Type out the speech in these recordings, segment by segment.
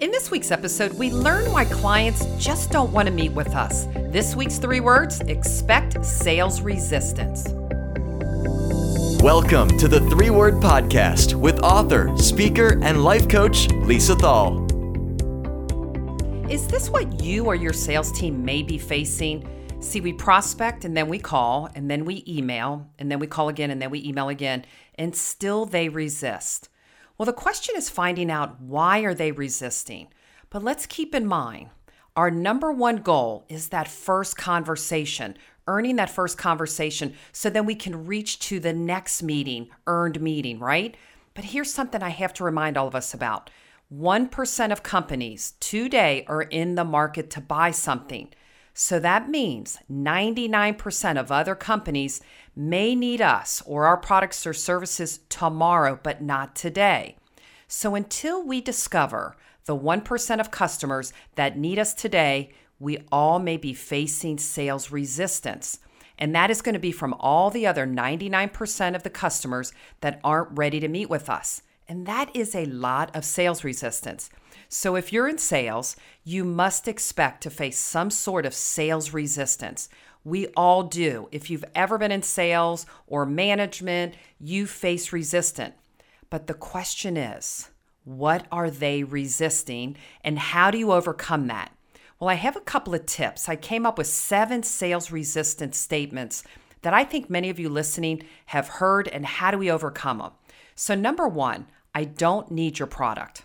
In this week's episode, we learn why clients just don't want to meet with us. This week's three words expect sales resistance. Welcome to the Three Word Podcast with author, speaker, and life coach Lisa Thal. Is this what you or your sales team may be facing? See, we prospect and then we call and then we email and then we call again and then we email again, and still they resist. Well, the question is finding out why are they resisting. But let's keep in mind, our number one goal is that first conversation, earning that first conversation so then we can reach to the next meeting, earned meeting, right? But here's something I have to remind all of us about. 1% of companies today are in the market to buy something. So that means 99% of other companies may need us or our products or services tomorrow, but not today. So until we discover the 1% of customers that need us today, we all may be facing sales resistance. And that is going to be from all the other 99% of the customers that aren't ready to meet with us. And that is a lot of sales resistance. So, if you're in sales, you must expect to face some sort of sales resistance. We all do. If you've ever been in sales or management, you face resistance. But the question is, what are they resisting and how do you overcome that? Well, I have a couple of tips. I came up with seven sales resistance statements that I think many of you listening have heard, and how do we overcome them? So, number one, I don't need your product.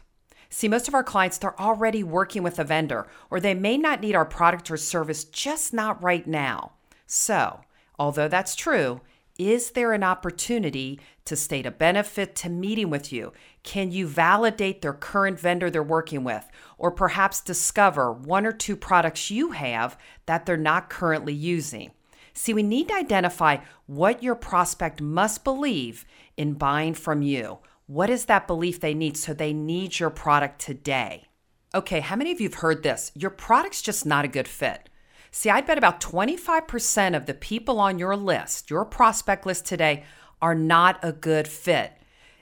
See, most of our clients, they're already working with a vendor, or they may not need our product or service, just not right now. So, although that's true, is there an opportunity to state a benefit to meeting with you? Can you validate their current vendor they're working with, or perhaps discover one or two products you have that they're not currently using? See, we need to identify what your prospect must believe in buying from you. What is that belief they need so they need your product today? Okay, how many of you have heard this? Your product's just not a good fit. See, I bet about 25% of the people on your list, your prospect list today, are not a good fit.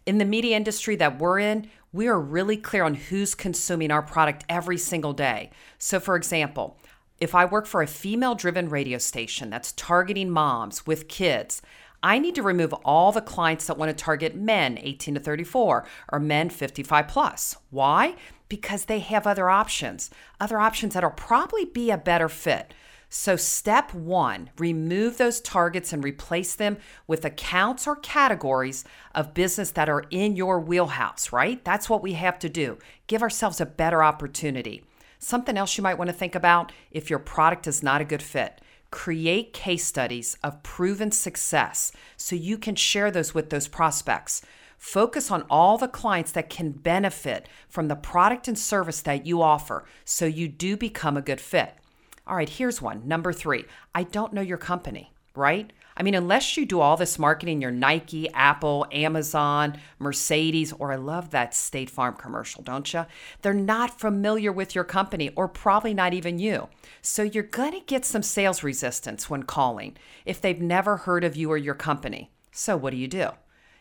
In the media industry that we're in, we are really clear on who's consuming our product every single day. So, for example, if I work for a female driven radio station that's targeting moms with kids, I need to remove all the clients that want to target men 18 to 34 or men 55 plus. Why? Because they have other options, other options that'll probably be a better fit. So, step one, remove those targets and replace them with accounts or categories of business that are in your wheelhouse, right? That's what we have to do. Give ourselves a better opportunity. Something else you might want to think about if your product is not a good fit create case studies of proven success so you can share those with those prospects. Focus on all the clients that can benefit from the product and service that you offer so you do become a good fit. All right, here's one. Number three, I don't know your company, right? I mean, unless you do all this marketing, your Nike, Apple, Amazon, Mercedes, or I love that State Farm commercial, don't you? They're not familiar with your company or probably not even you. So you're going to get some sales resistance when calling if they've never heard of you or your company. So what do you do?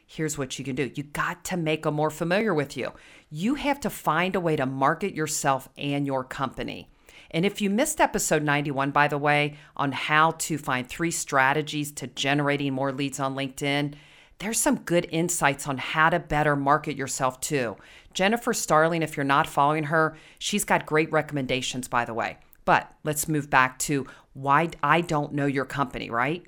Here's what you can do. You got to make them more familiar with you. You have to find a way to market yourself and your company. And if you missed episode 91, by the way, on how to find three strategies to generating more leads on LinkedIn, there's some good insights on how to better market yourself too. Jennifer Starling, if you're not following her, she's got great recommendations, by the way. But let's move back to why I don't know your company, right?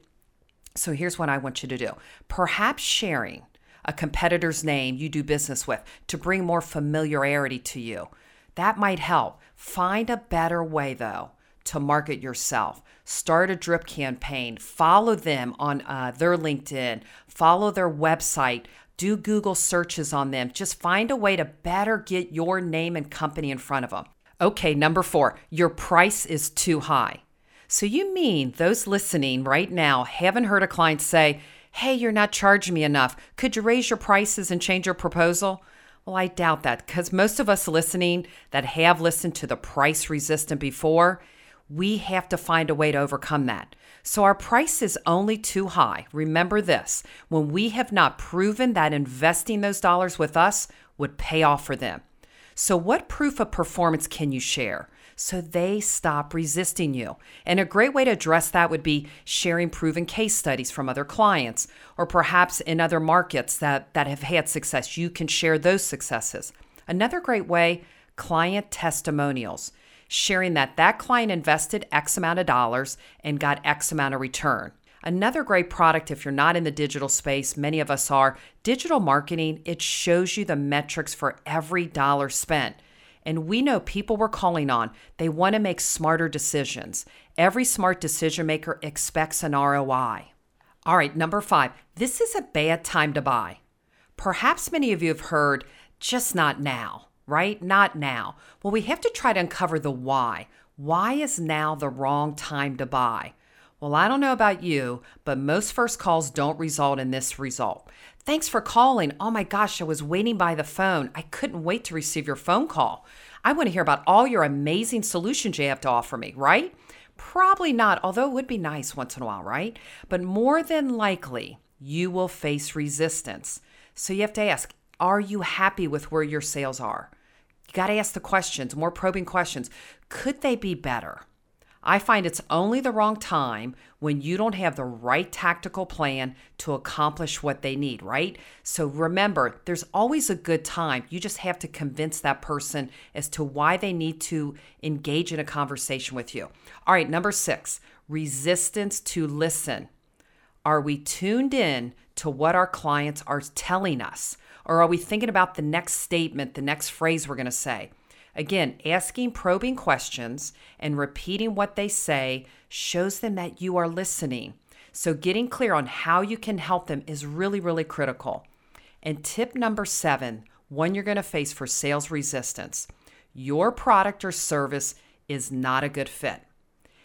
So here's what I want you to do perhaps sharing a competitor's name you do business with to bring more familiarity to you. That might help. Find a better way, though, to market yourself. Start a drip campaign, follow them on uh, their LinkedIn, follow their website, do Google searches on them. Just find a way to better get your name and company in front of them. Okay, number four, your price is too high. So, you mean those listening right now haven't heard a client say, Hey, you're not charging me enough. Could you raise your prices and change your proposal? Well, I doubt that because most of us listening that have listened to the price resistant before, we have to find a way to overcome that. So our price is only too high. Remember this when we have not proven that investing those dollars with us would pay off for them. So, what proof of performance can you share? So they stop resisting you. And a great way to address that would be sharing proven case studies from other clients, or perhaps in other markets that, that have had success. You can share those successes. Another great way, client testimonials, sharing that that client invested X amount of dollars and got X amount of return. Another great product, if you're not in the digital space, many of us are, digital marketing, it shows you the metrics for every dollar spent. And we know people we're calling on, they want to make smarter decisions. Every smart decision maker expects an ROI. All right, number five, this is a bad time to buy. Perhaps many of you have heard, just not now, right? Not now. Well, we have to try to uncover the why. Why is now the wrong time to buy? Well, I don't know about you, but most first calls don't result in this result. Thanks for calling. Oh my gosh, I was waiting by the phone. I couldn't wait to receive your phone call. I want to hear about all your amazing solutions you have to offer me, right? Probably not, although it would be nice once in a while, right? But more than likely, you will face resistance. So you have to ask Are you happy with where your sales are? You got to ask the questions, more probing questions. Could they be better? I find it's only the wrong time when you don't have the right tactical plan to accomplish what they need, right? So remember, there's always a good time. You just have to convince that person as to why they need to engage in a conversation with you. All right, number six, resistance to listen. Are we tuned in to what our clients are telling us? Or are we thinking about the next statement, the next phrase we're going to say? Again, asking probing questions and repeating what they say shows them that you are listening. So, getting clear on how you can help them is really, really critical. And tip number seven one you're going to face for sales resistance your product or service is not a good fit.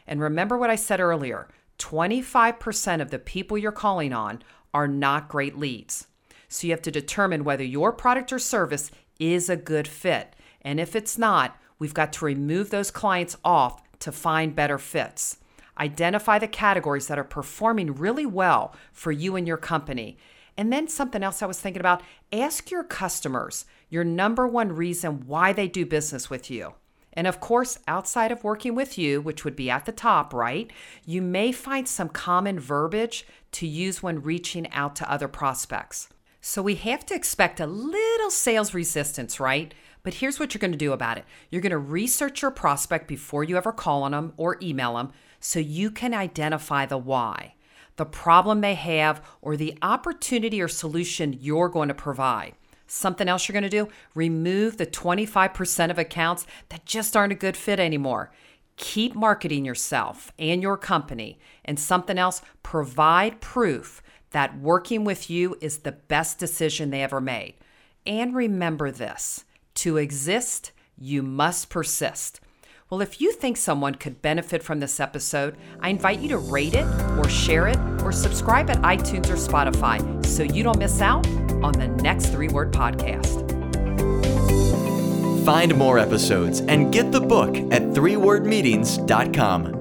And remember what I said earlier 25% of the people you're calling on are not great leads. So, you have to determine whether your product or service is a good fit. And if it's not, we've got to remove those clients off to find better fits. Identify the categories that are performing really well for you and your company. And then something else I was thinking about ask your customers your number one reason why they do business with you. And of course, outside of working with you, which would be at the top, right, you may find some common verbiage to use when reaching out to other prospects. So we have to expect a little sales resistance, right? But here's what you're going to do about it you're going to research your prospect before you ever call on them or email them so you can identify the why, the problem they have, or the opportunity or solution you're going to provide. Something else you're going to do remove the 25% of accounts that just aren't a good fit anymore. Keep marketing yourself and your company. And something else, provide proof that working with you is the best decision they ever made. And remember this to exist, you must persist. Well, if you think someone could benefit from this episode, I invite you to rate it or share it or subscribe at iTunes or Spotify so you don't miss out on the next three word podcast. Find more episodes and get the book at threewordmeetings.com.